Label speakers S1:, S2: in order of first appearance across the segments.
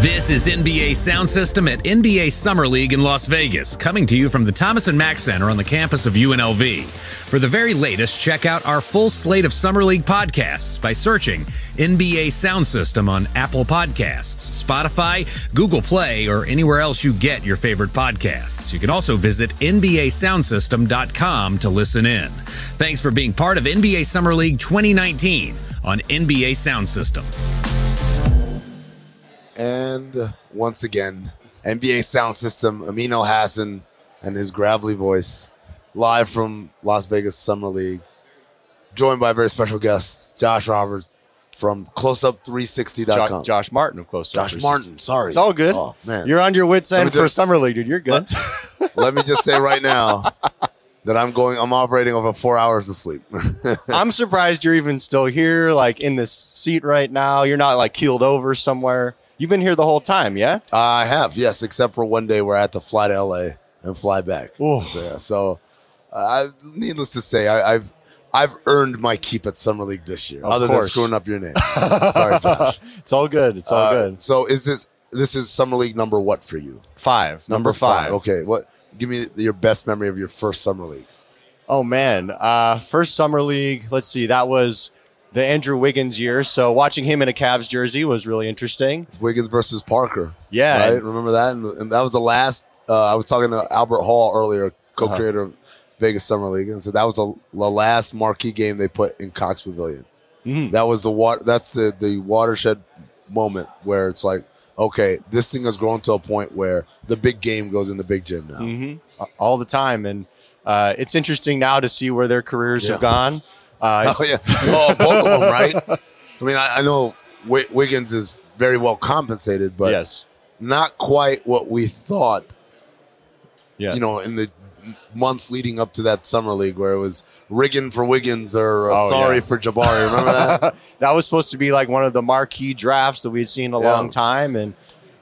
S1: This is NBA Sound System at NBA Summer League in Las Vegas, coming to you from the Thomas and Mack Center on the campus of UNLV. For the very latest, check out our full slate of Summer League podcasts by searching NBA Sound System on Apple Podcasts, Spotify, Google Play, or anywhere else you get your favorite podcasts. You can also visit NBASoundsystem.com to listen in. Thanks for being part of NBA Summer League 2019 on NBA Sound System.
S2: And once again, NBA sound system, Amino Hassan and his gravelly voice, live from Las Vegas Summer League, joined by a very special guest, Josh Roberts from CloseUp360.com.
S3: Josh, Josh Martin, of course.
S2: Josh Martin, sorry.
S3: It's all good.
S2: Oh, man.
S3: You're on your wits
S2: Let
S3: end for summer league, dude. You're good.
S2: Let me just say right now that I'm going, I'm operating over four hours of sleep.
S3: I'm surprised you're even still here, like in this seat right now. You're not like keeled over somewhere. You've been here the whole time, yeah?
S2: I have, yes, except for one day where I had to fly to LA and fly back.
S3: Ooh.
S2: So, yeah, so uh, needless to say, I, I've I've earned my keep at Summer League this year,
S3: Of
S2: other
S3: course.
S2: than screwing up your name. Sorry, Josh.
S3: It's all good. It's all
S2: Uh,
S3: good.
S2: So is this this is Summer League number what for you?
S3: Five. Number, five.
S2: Okay, what? Give me your best memory of your first Summer League.
S3: Oh man, uh, first summer league. Let's see, that was the Andrew Wiggins year. So watching him in a Cavs jersey was really interesting.
S2: It's Wiggins versus Parker.
S3: Yeah.
S2: right. Remember that? And, and that was the last. Uh, I was talking to Albert Hall earlier, co-creator of Vegas Summer League, and so that was the, the last marquee game they put in Cox Pavilion.
S3: Mhm.
S2: That was the water. That's the the watershed moment where it's like, okay, this thing has grown to a point where the big game goes in the big gym now.
S3: hmm all the time, and uh, it's interesting now to see where their careers
S2: Yeah.
S3: have gone. Uh,
S2: Oh yeah, oh, both of them, right? I mean, I, I know Wi- Wiggins is very well compensated, but
S3: yes,
S2: not quite what we thought.
S3: yeah,
S2: You know, in the months leading up to that summer league, where it was rigging for Wiggins or uh,
S3: Oh,
S2: sorry
S3: yeah.
S2: for Jabari. Remember that?
S3: that was supposed to be like one of the marquee drafts that we had seen in a
S2: Yeah.
S3: long time, and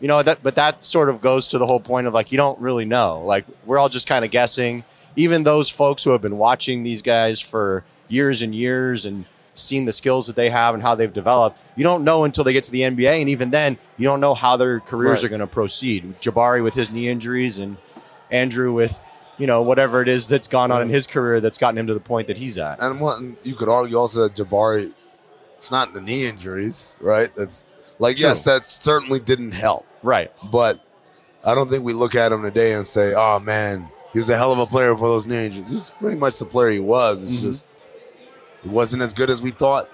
S3: you know that. But that sort of goes to the whole point of like you don't really know. Like we're all just kind of guessing. Even those folks who have been watching these guys for years and years and seen the skills that they have and how they've developed, you don't know until they get to the NBA, and even then, you don't know how their careers
S2: Right.
S3: are going to proceed. Jabari with his knee injuries and Andrew with you know whatever it is that's gone on in his career that's gotten him to the point that he's at.
S2: and what you could argue also that Jabari, it's not the knee injuries, right? That's like
S3: True.
S2: yes, that certainly didn't help.
S3: Right.
S2: But I don't think we look at him today and say, "Oh man, he was a hell of a player for those knee injuries." This is pretty much the player he was. It's
S3: Mhm.
S2: just he wasn't as good as we thought,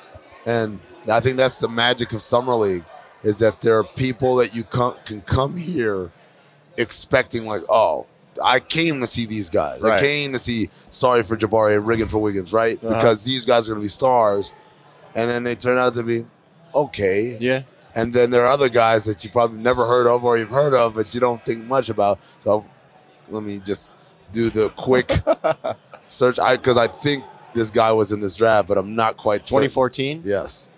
S2: and I think that's the magic of summer league is that there are people that you com- can come here expecting like, "Oh, I came to see these guys. I came to see sorry for Jabari and rigging for Wiggins, right?
S3: Uh-huh.
S2: Because these guys are going to be stars." And then they turn out to be okay.
S3: Yeah.
S2: And then there are other guys that you probably never heard of or you've heard of, but you don't think much about. So let me just do the quick search. I because I think this guy was in this draft, but I'm not quite certain.
S3: 2014.
S2: Yes.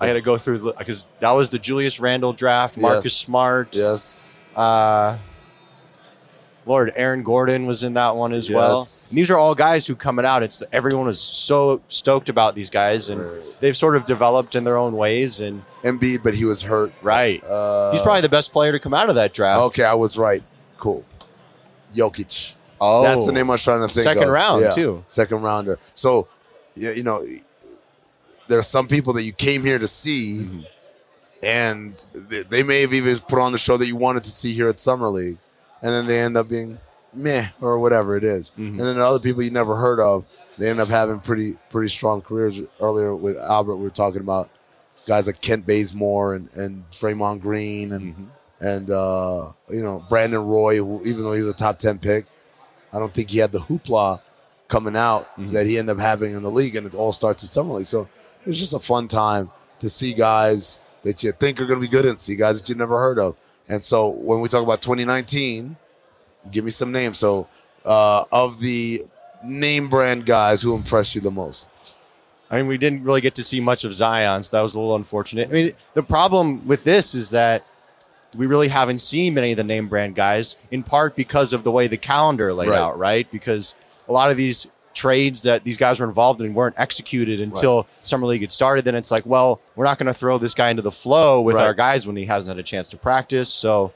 S3: I had to go through because that was the Julius Randle draft. Marcus
S2: Yes.
S3: Smart.
S2: Yes.
S3: Uh, Lord, Aaron Gordon was in that one as well. And these are all guys who coming out. It's everyone is so stoked about these guys, and
S2: Right.
S3: they've sort of developed in their own ways. And
S2: Embiid, but he was hurt.
S3: right,
S2: Uh,
S3: he's probably the best player to come out of that draft.
S2: okay. I was right. Cool. Jokic.
S3: Oh,
S2: That's the name I was trying to think
S3: Second
S2: of.
S3: round,
S2: Yeah,
S3: too.
S2: Second rounder. So, yeah, you know, there are some people that you came here to see,
S3: Mm-hmm.
S2: and they- may have even put on the show that you wanted to see here at Summer League, and then they end up being meh or whatever it is.
S3: Mhm.
S2: And then are other people you never heard of. They end up having pretty pretty strong careers. Earlier with Albert, we were talking about guys like Kent Bazemore and and Draymond Green and
S3: Mm-hmm.
S2: and uh, you know Brandon Roy, who even though he was a top ten pick, I don't think he had the hoopla coming out
S3: Mhm.
S2: that he ended up having in the league, and it all starts at summer league. So it was just a fun time to see guys that you think are going to be good and see guys that you never heard of. And so when we talk about 2019, give me some names. So uh, of the name brand guys, who impressed you the most?
S3: I mean, we didn't really get to see much of Zion, so that was a little unfortunate. I mean, the problem with this is that we really haven't seen many of the name brand guys, in part because of the way the calendar laid
S2: Right.
S3: out, right? Because a lot of these trades that these guys were involved in weren't executed until summer league had started, then it's like, well, we're not going to throw this guy into the flow with
S2: Right.
S3: our guys when he hasn't had a chance to practice. So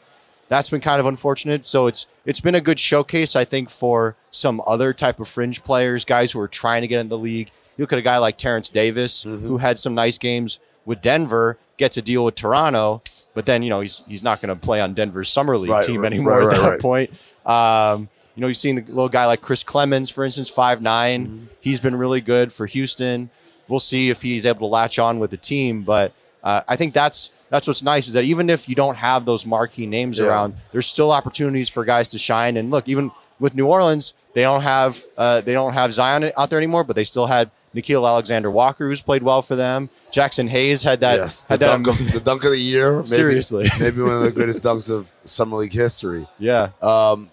S3: that's been kind of unfortunate. So it's it's been a good showcase, I think, for some other type of fringe players, guys who are trying to get in the league. You look at a guy like Terrence Davis,
S2: Mm-hmm.
S3: who had some nice games with Denver, gets a deal with Toronto, but then you know he's he's not going to play on Denver's summer league
S2: Right,
S3: team
S2: right,
S3: anymore
S2: right,
S3: at that point. Um, you know, you've seen a little guy like Chris Clemons, for instance, five
S2: Mm-hmm.
S3: He's been really good for Houston. We'll see if he's able to latch on with the team, but uh, I think that's that's what's nice is that even if you don't have those marquee names
S2: Yeah.
S3: around, there's still opportunities for guys to shine. And look, even with New Orleans, they don't have uh, they don't have Zion out there anymore, but they still had Nickeil Alexander Walker, who's played well for them. Jaxson Hayes had that.
S2: yes, the dunk, of, the dunk of the year. Maybe,
S3: Seriously.
S2: maybe one of the greatest dunks of summer league history.
S3: yeah.
S2: Um,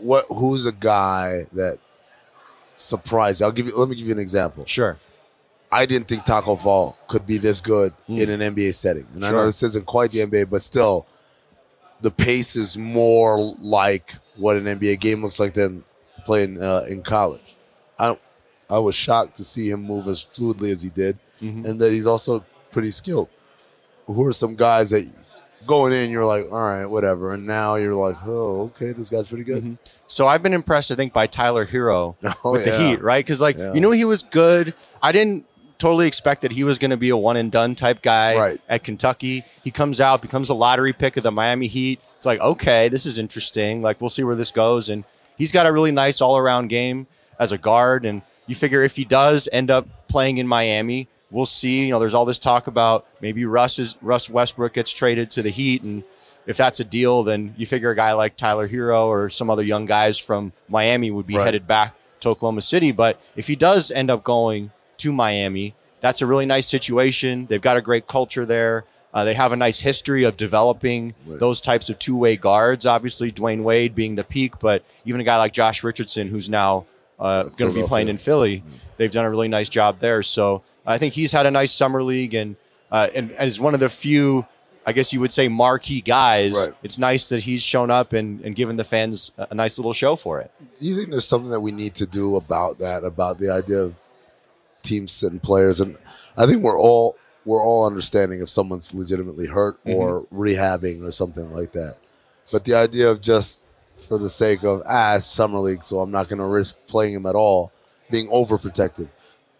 S2: what? Who's a guy that surprised? I'll give you. Let me give you an example.
S3: Sure.
S2: I didn't think Taco Fall could be this good in an NBA setting. And I know this isn't quite the NBA, but still, the pace is more like what an NBA game looks like than playing uh, in college. I I was shocked to see him move as fluidly as he did, mm-hmm. and that he's also pretty skilled. Who are some guys that going in you're like, all right, whatever, and now you're like, oh, okay, this guy's pretty good. Mm-hmm.
S3: So I've been impressed, I think, by Tyler Herro
S2: Oh,
S3: with
S2: yeah.
S3: the Heat, right? Because like
S2: Yeah.
S3: you knew he was good. I didn't totally expect that he was going to be a one and done type guy
S2: Right.
S3: at Kentucky. He comes out, becomes a lottery pick of the Miami Heat. It's like okay, this is interesting. Like we'll see where this goes, and he's got a really nice all around game as a guard. And you figure if he does end up playing in Miami. We'll see. You know, there's all this talk about maybe Russ is Russ Westbrook gets traded to the Heat, and if that's a deal, then you figure a guy like Tyler Herro or some other young guys from Miami would be
S2: Right.
S3: headed back to Oklahoma City. But if he does end up going to Miami, that's a really nice situation. They've got a great culture there. Uh, they have a nice history of developing those types of two way guards. Obviously, Dwyane Wade being the peak, but even a guy like Josh Richardson, who's now uh, going to be playing in Philly, they've done a really nice job there. So I think he's had a nice summer league and uh, and as one of the few, I guess you would say, marquee guys.
S2: Right.
S3: It's nice that he's shown up and, and given the fans a a nice little show for it.
S2: Do you think there's something that we need to do about that, about the idea of teams sitting players? And I think we're all we're all understanding if someone's legitimately hurt or rehabbing or something like that. But the idea of just for the sake of ah, summer league, so I'm not going to risk playing him at all, being overprotective.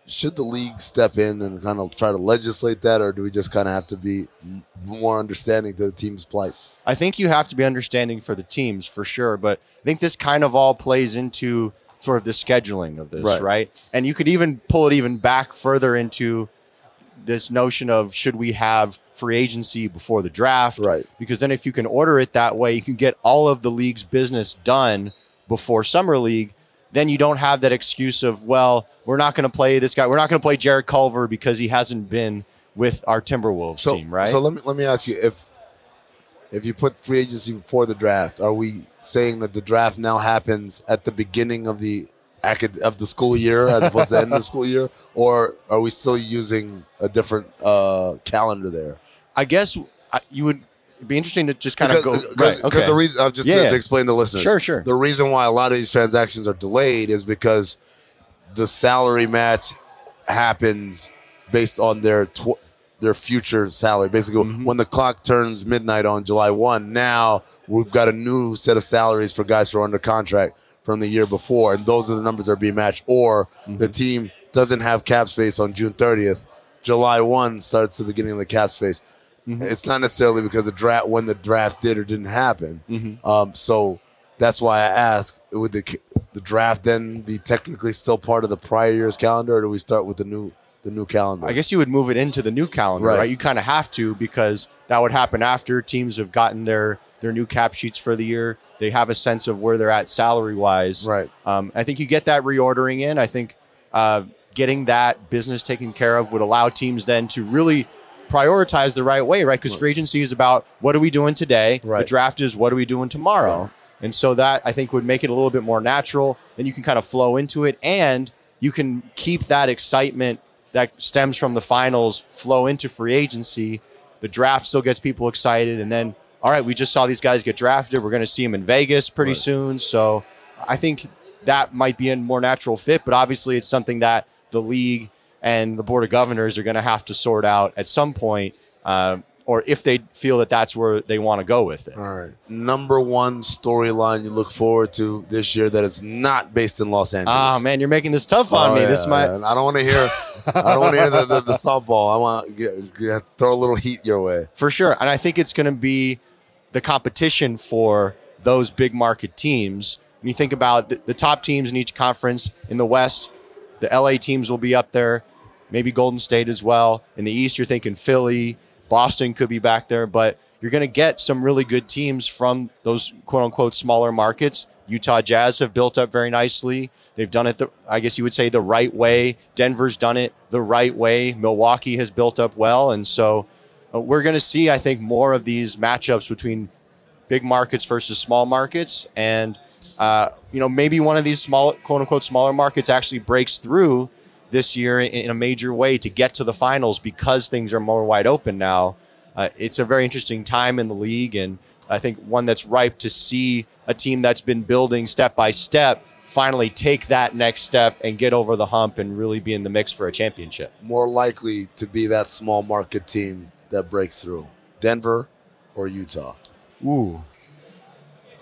S2: Should the league step in and kind of try to legislate that, or do we just kind of have to be more understanding to the team's plights?
S3: I think you have to be understanding for the teams for sure, but I think this kind of all plays into sort of the scheduling of this,
S2: Right.
S3: right? And you could even pull it even back further into this notion of should we have free agency before the draft?
S2: Right.
S3: Because then if you can order it that way, you can get all of the league's business done before summer league. Then you don't have that excuse of, well, we're not going to play this guy. We're not going to play Jarrett Culver because he hasn't been with our Timberwolves
S2: So,
S3: team, right?
S2: So let me let me ask you if if you put free agency before the draft, are we saying that the draft now happens at the beginning of the of the school year as opposed to the end of the school year, or are we still using a different uh, calendar there?
S3: I guess you would it'd be interesting to just kind of go.
S2: because
S3: right, okay.
S2: the reason uh, just
S3: Yeah,
S2: to,
S3: yeah.
S2: to explain to listeners,
S3: Sure, sure.
S2: The reason why a lot of these transactions are delayed is because the salary match happens based on their tw- their future salary. Basically,
S3: Mm-hmm.
S2: when the clock turns midnight on July one, now we've got a new set of salaries for guys who are under contract from the year before, and those are the numbers that are being matched. Or
S3: Mm-hmm.
S2: the team doesn't have cap space on June thirtieth. July one starts the beginning of the cap space.
S3: Mm-hmm.
S2: It's not necessarily because the draft when the draft did or didn't happen.
S3: Mm-hmm.
S2: Um, so that's why I asked: Would the the draft then be technically still part of the prior year's calendar, or do we start with the new the new calendar?
S3: I guess you would move it into the new calendar,
S2: Right.
S3: right? You kind of have to because that would happen after teams have gotten their their new cap sheets for the year. They have a sense of where they're at salary wise.
S2: Right.
S3: Um, I think you get that reordering in. I think uh, getting that business taken care of would allow teams then to really prioritize the right way, right? Because free agency is about what are we doing today. The draft is what are we doing tomorrow. And so that I think would make it a little bit more natural. Then you can kind of flow into it and you can keep that excitement that stems from the finals flow into free agency. The draft still gets people excited. And then, all right, we just saw these guys get drafted. We're going to see them in Vegas pretty
S2: Right.
S3: soon. So I think that might be a more natural fit. But obviously, it's something that the league and the board of governors are going to have to sort out at some point. Um, or if they feel that that's where they want to go with it.
S2: All right. Number one storyline you look forward to this year that is not based in Los Angeles.
S3: Oh man, you're making this tough on
S2: Oh,
S3: me.
S2: yeah,
S3: this might.
S2: yeah. I don't want to hear. I don't want to hear the, the, the softball. I want to get, get, throw a little heat your way.
S3: For sure. And I think it's going to be the competition for those big market teams. When you think about the, the top teams in each conference in the West, the LA teams will be up there, maybe Golden State as well. In the East, you're thinking Philly, Boston could be back there, but you're going to get some really good teams from those quote unquote smaller markets. Utah Jazz have built up very nicely. They've done it, the, I guess you would say, the right way. Denver's done it the right way. Milwaukee has built up well. And so uh, we're going to see, I think, more of these matchups between big markets versus small markets. And, uh, you know, maybe one of these small, quote unquote, smaller markets actually breaks through this year in, a major way to get to the finals because things are more wide open now. Uh, it's a very interesting time in the league. And I think one that's ripe to see a team that's been building step by step finally take that next step and get over the hump and really be in the mix for a championship.
S2: More likely to be that small market team that breaks through, Denver or Utah.
S3: Ooh.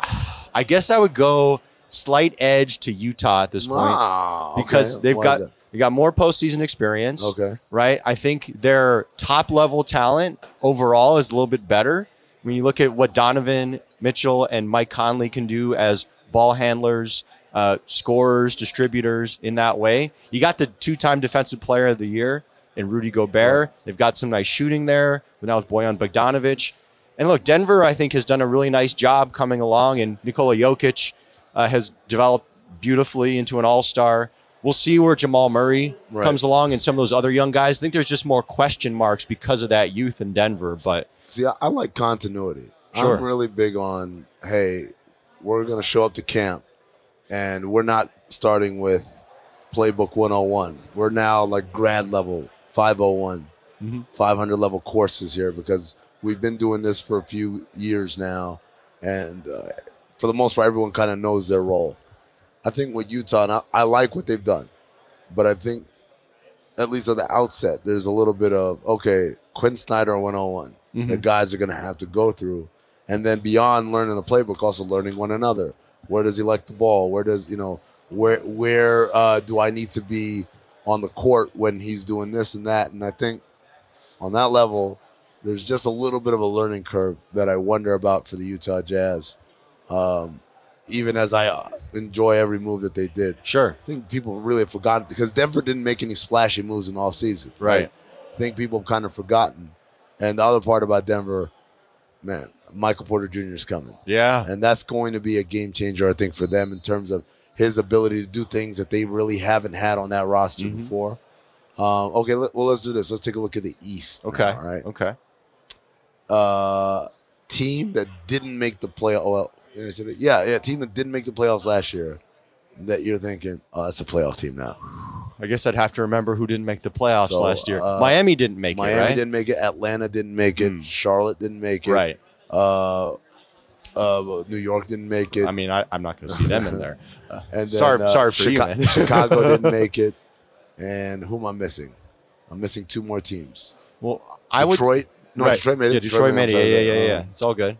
S3: I guess I would go slight edge to Utah at this point
S2: Wow, okay.
S3: because they've
S2: Why
S3: got? They got more postseason experience.
S2: Okay.
S3: Right. I think their top level talent overall is a little bit better. When you look at what Donovan Mitchell and Mike Conley can do as ball handlers, uh, scorers, distributors in that way, you got the two-time Defensive Player of the Year in Rudy Gobert. They've got some nice shooting there. But now with Bojan Bogdanovic, and look, Denver, I think, has done a really nice job coming along, and Nikola Jokic uh, has developed beautifully into an all star. We'll see where Jamal Murray
S2: Right.
S3: comes along and some of those other young guys. I think there's just more question marks because of that youth in Denver. But
S2: See, I, I like continuity.
S3: Sure.
S2: I'm really big on, hey, we're going to show up to camp and we're not starting with playbook 101. We're now like grad level 501,
S3: Mhm.
S2: 500 level courses here because we've been doing this for a few years now. And uh, for the most part, everyone kind of knows their role. I think with Utah, and I, I like what they've done, but I think at least at the outset, there's a little bit of okay, Quin Snyder 101 the guys are going to have to go through, and then beyond learning the playbook, also learning one another. Where does he like the ball? Where does you know where where uh, do I need to be on the court when he's doing this and that? And I think on that level, there's just a little bit of a learning curve that I wonder about for the Utah Jazz. Um, even as I uh, enjoy every move that they did,
S3: sure,
S2: I think people really have forgotten because Denver didn't make any splashy moves in all season.
S3: Right.
S2: I think people have kind of forgotten. And the other part about Denver, man, Michael Porter Jr. is coming.
S3: yeah,
S2: And that's going to be a game changer, I think, for them in terms of his ability to do things that they really haven't had on that roster
S3: Mhm.
S2: before. Um, okay, let, well, let's do this. Let's take a look at the East.
S3: okay,
S2: now, all right.
S3: okay.
S2: Uh, team that didn't make the play. Oh, well, yeah, I said it. yeah, team that didn't make the playoffs last year. That you're thinking, oh, that's a playoff team now.
S3: I guess I'd have to remember who didn't make the playoffs
S2: So,
S3: last year.
S2: uh,
S3: Miami didn't make
S2: Miami
S3: it, right?
S2: didn't make it. Atlanta didn't make it.
S3: Hmm.
S2: Charlotte didn't make it.
S3: Right.
S2: Uh, uh, New York didn't make it.
S3: I mean, I, I'm not going to see them in there. Uh,
S2: and then,
S3: sorry,
S2: uh,
S3: sorry for you,
S2: Chica-
S3: man.
S2: Chicago didn't make it. And who am I missing? I'm missing two more teams.
S3: Well, I would.
S2: Detroit. No,
S3: right.
S2: Detroit made it.
S3: Yeah, Detroit made it. Yeah, yeah, yeah, yeah. It's all good.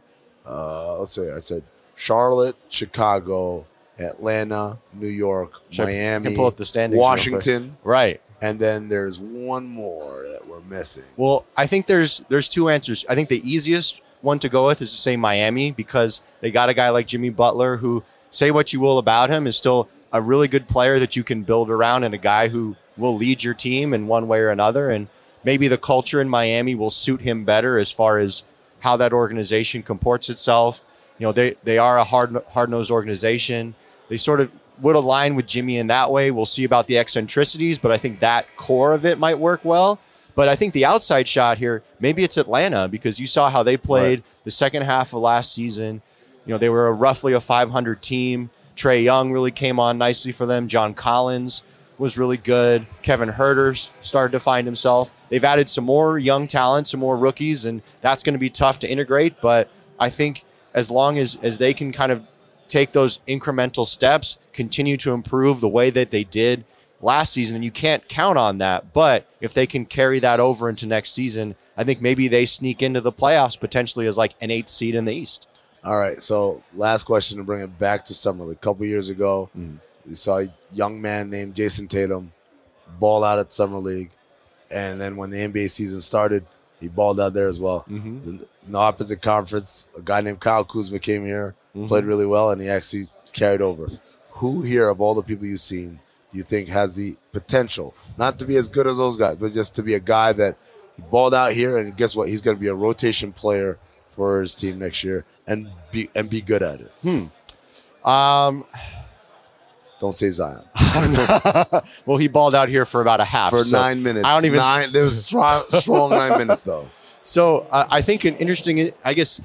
S2: Uh, let's see. I said Charlotte, Chicago, Atlanta, New York,
S3: I-
S2: Miami,
S3: can pull up the standings.
S2: Washington,
S3: Right.
S2: and then there's one more that we're missing.
S3: Well, I think there's there's two answers. I think the easiest one to go with is to say Miami because they got a guy like Jimmy Butler who say what you will about him is still a really good player that you can build around and a guy who will lead your team in one way or another and maybe the culture in Miami will suit him better as far as how that organization comports itself. You know, they they are a hard hard-nosed organization. They sort of would align with Jimmy in that way. We'll see about the eccentricities, but I think that core of it might work well. But I think the outside shot here, maybe it's Atlanta because you saw how they played the second half of last season. You know, they were a roughly a 500 team. Trae Young really came on nicely for them. John Collins was really good. Kevin Huerter s- started to find himself. They've added some more young talent, some more rookies, and that's going to be tough to integrate. But I think as long as as they can kind of take those incremental steps, continue to improve the way that they did last season. And you can't count on that. But if they can carry that over into next season, I think maybe they sneak into the playoffs potentially as like an eighth seed in the East.
S2: All right. So last question to bring it back to summer league. A couple years ago, mm. we saw a young man named Jayson Tatum ball out at summer league, and then when the NBA season started, he balled out there as well. Mm-hmm. In the opposite conference, a guy named Kyle Kuzma came here, mm-hmm. played really well, and he actually carried over. Who here of all the people you've seen do you think has the potential not to be as good as those guys, but just to be a guy that balled out here, and guess what? He's going to be a rotation player for his team next year and be and be good at it.
S3: Hmm. Um.
S2: Don't say Zion.
S3: well, he balled out here for about a half
S2: for
S3: so
S2: nine minutes.
S3: I don't even.
S2: Nine, there was strong, strong nine minutes though.
S3: So uh, I think an interesting, I guess,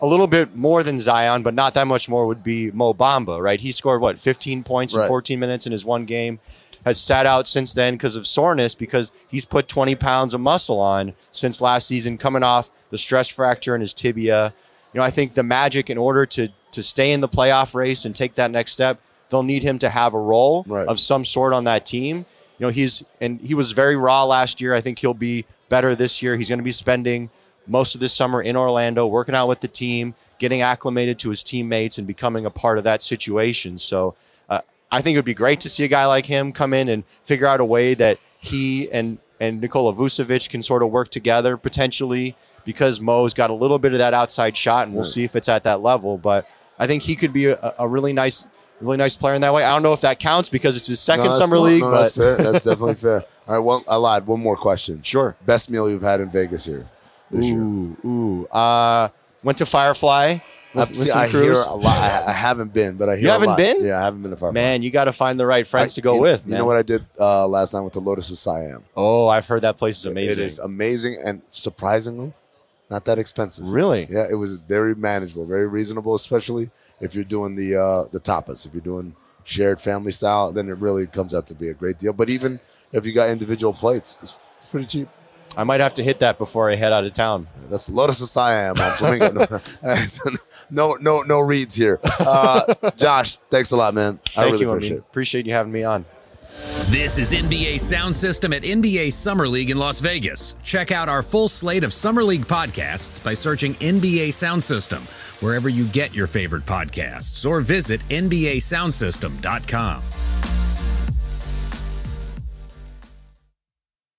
S3: a little bit more than Zion, but not that much more would be Mo Bamba, right? He scored what 15 points right. in 14 minutes in his one game. Has sat out since then because of soreness because he's put 20 pounds of muscle on since last season, coming off the stress fracture in his tibia. You know, I think the Magic, in order to to stay in the playoff race and take that next step, they'll need him to have a role right. of some sort on that team. You know, he's and he was very raw last year. I think he'll be better this year. He's going to be spending most of this summer in Orlando, working out with the team, getting acclimated to his teammates, and becoming a part of that situation. So, I think it would be great to see a guy like him come in and figure out a way that he and and Nikola Vucevic can sort of work together potentially because Mo's got a little bit of that outside shot, and we'll right. see if it's at that level. But I think he could be a, a, really nice, really nice player in that way. I don't know if that counts because it's his second no, summer league. No,
S2: but that's fair. That's definitely fair. All right, well, I lied. One more question.
S3: Sure.
S2: Best meal you've had in Vegas here this
S3: ooh, year? Ooh, uh, went to Firefly.
S2: With, see, I hear a lot. I, I, haven't been, but I hear.
S3: You haven't been?
S2: Yeah, I haven't been to Firefly.
S3: Man, you got to find the right friends I, to go
S2: you,
S3: with.
S2: You know what I did uh, last night with the Lotus of Siam?
S3: Oh, I've heard that place is amazing.
S2: It is amazing and surprisingly not that expensive.
S3: Really?
S2: Yeah, it was very manageable, very reasonable, especially if you're doing the uh, the tapas. If you're doing shared family style, then it really comes out to be a great deal. But even if you got individual plates, it's pretty cheap.
S3: I might have to hit that before I head out of town.
S2: That's Lotus of Siam on Flamingo. no, no, no reads here. Uh, Josh, thanks a lot, man.
S3: I
S2: Thank really
S3: you,
S2: appreciate it.
S3: Appreciate you having me on.
S1: This is NBA Sound System at NBA Summer League in Las Vegas. Check out our full slate of Summer League podcasts by searching NBA Sound System wherever you get your favorite podcasts or visit NBASoundSystem.com.